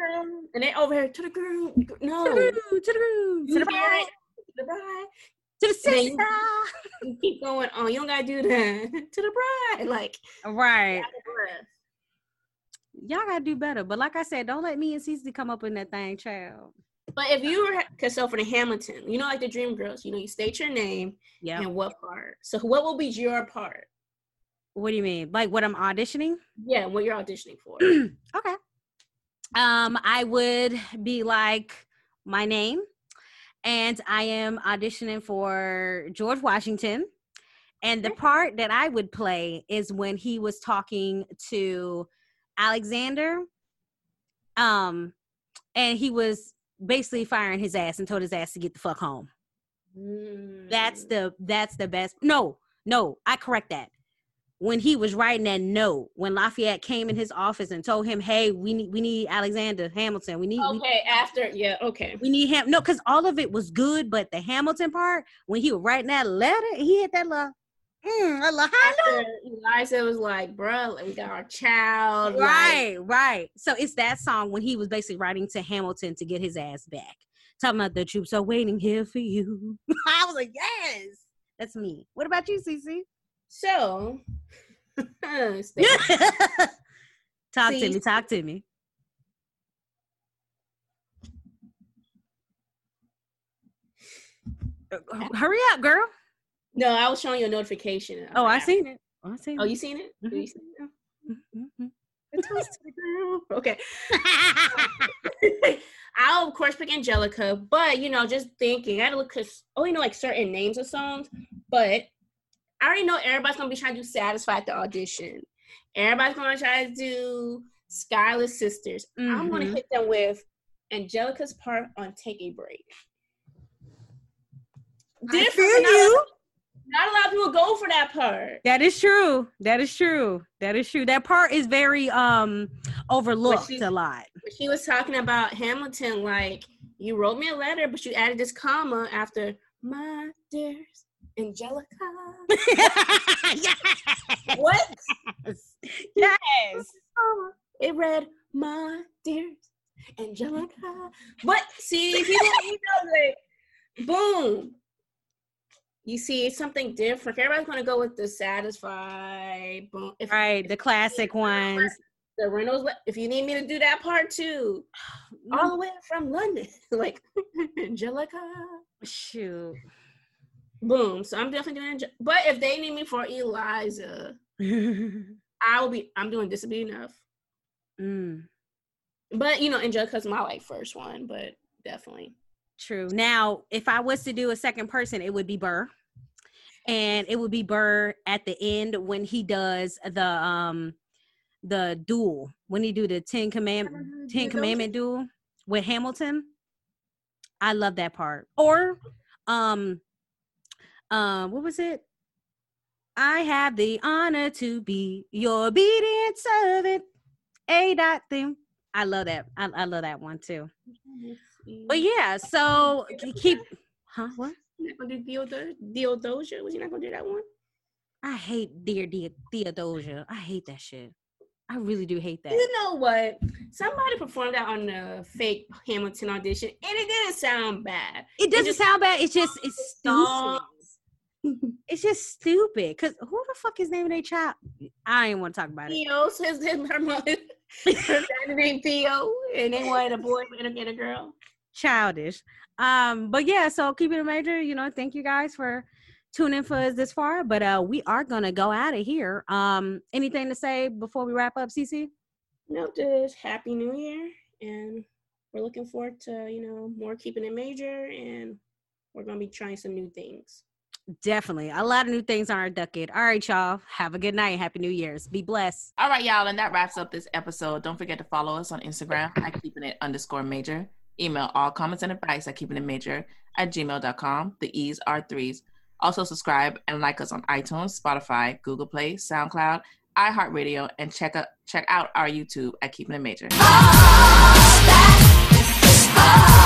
Speaker 3: And they over here to the girl. No.
Speaker 1: To the room, to the room, to the
Speaker 3: hear? To the bride.
Speaker 1: to the sister.
Speaker 3: You keep going on. You don't gotta do that. to the bride. Like
Speaker 1: Right.
Speaker 3: out of breath.
Speaker 1: Y'all gotta do better. But like I said, don't let me and CC come up in that thing, child.
Speaker 3: But if you were, cause so for the Hamilton, you know, like the Dream Girls, you know, you state your name
Speaker 1: Yeah.
Speaker 3: and what part. So what will be your part?
Speaker 1: What do you mean? Like what I'm auditioning?
Speaker 3: Yeah, what you're auditioning for.
Speaker 1: okay. Um, I would be like my name, and I am auditioning for George Washington. And the part that I would play is when he was talking to Alexander. Um, and he was basically firing his ass and told his ass to get the fuck home. That's
Speaker 3: Mm.
Speaker 1: the that's the best. No, no, I correct that. When he was writing that note, when Lafayette came in his office and told him, "Hey, we need we need Alexander Hamilton. We need we,
Speaker 3: okay. After, yeah, okay.
Speaker 1: we need him." No, because all of it was good, but the Hamilton part, when he was writing that letter, he had that little, mm, a little high
Speaker 3: Eliza was like, "Bruh, like, we got our child." like-
Speaker 1: Right, right. So it's that song when he was basically writing to Hamilton to get his ass back. Talking about the troops are waiting here for you. I was like, yes, that's me. What about you, CC?
Speaker 3: So,
Speaker 1: talk to me. Talk to me. Uh, Hurry up, girl.
Speaker 3: no, I was showing you a notification.
Speaker 1: Oh, I seen it. Oh, I seen
Speaker 3: Oh,
Speaker 1: it.
Speaker 3: you seen it?
Speaker 1: Mhm.
Speaker 3: You seen it?
Speaker 1: Mhm.
Speaker 3: To the girl. Okay. I'll of course pick Angelica, but you know, just thinking, I had to look because only know like certain names of songs, but I already know everybody's gonna be trying to do satisfy at the audition. Everybody's gonna try to do Schuyler Sisters. I'm gonna
Speaker 1: Mhm.
Speaker 3: hit them with Angelica's part on Take a Break.
Speaker 1: I
Speaker 3: Different,
Speaker 1: feel
Speaker 3: not,
Speaker 1: you.
Speaker 3: not a lot of people go for that part.
Speaker 1: That is true. That is true. That is true. That part is very um overlooked
Speaker 3: she-
Speaker 1: a lot.
Speaker 3: She was talking about Hamilton, like you wrote me a letter, but you added this comma after my dears Angelica.
Speaker 1: yes.
Speaker 3: what?
Speaker 1: Yes.
Speaker 3: Comma. Oh, it read my dear Angelica. But see, people, you know, like, boom. You see, it's something different. Everybody's gonna go with the satisfied. Boom. If,
Speaker 1: Right, the classic ones.
Speaker 3: the Reynolds. If you need me to do that part too, all the way from London, like Angelica.
Speaker 1: Shoot.
Speaker 3: Boom. So I'm definitely doing. Ange- But if they need me for Eliza, I will be. I'm doing this will be enough.
Speaker 1: Mm,
Speaker 3: But you know, enjoy because my like first one, but definitely.
Speaker 1: true. Now, if I was to do a second person, it would be Burr. And it would be Burr at the end when he does the um the duel. When he do the Ten Command Ten Commandment duel with Hamilton. I love that part. Or um um what was it? I have the honor to be your obedient servant. A dot thing. I love that. I, I love that one too. But yeah, so keep huh what?
Speaker 3: You're not gonna do Theodo- Theodosia? Was you not gonna do that one?
Speaker 1: I hate dear dear Theodosia. I hate that shit. I really do hate that.
Speaker 3: You know what? Somebody performed that on the fake Hamilton audition, and it didn't sound bad.
Speaker 1: It doesn't
Speaker 3: just-
Speaker 1: sound bad. It's just it's stupid. It's just stupid. Cause who the fuck is naming a child? I ain't want to talk about it.
Speaker 3: Theo says that her mother, named Theo, and they wanted a boy and a, girl.
Speaker 1: Childish. Um, but yeah, so keep it a major. You know, thank you guys for tuning in for us this far. But uh, we are gonna go out of here. Um, anything to say before we wrap up, CC?
Speaker 3: No, just Happy New Year, and we're looking forward to you know more keeping it major, and we're gonna be trying some new things.
Speaker 1: Definitely. A lot of new things on our docket. All right, y'all. Have a good night. Happy New Year's. Be blessed.
Speaker 5: All right, y'all, and that wraps up this episode. Don't forget to follow us on Instagram at keeping it underscore major. Email all comments and advice at keeping it major at gmail.com. The E's are threes. Also, subscribe and like us on iTunes, Spotify, Google Play, SoundCloud, iHeartRadio, and check out check out our YouTube at Keeping It Major.
Speaker 6: All that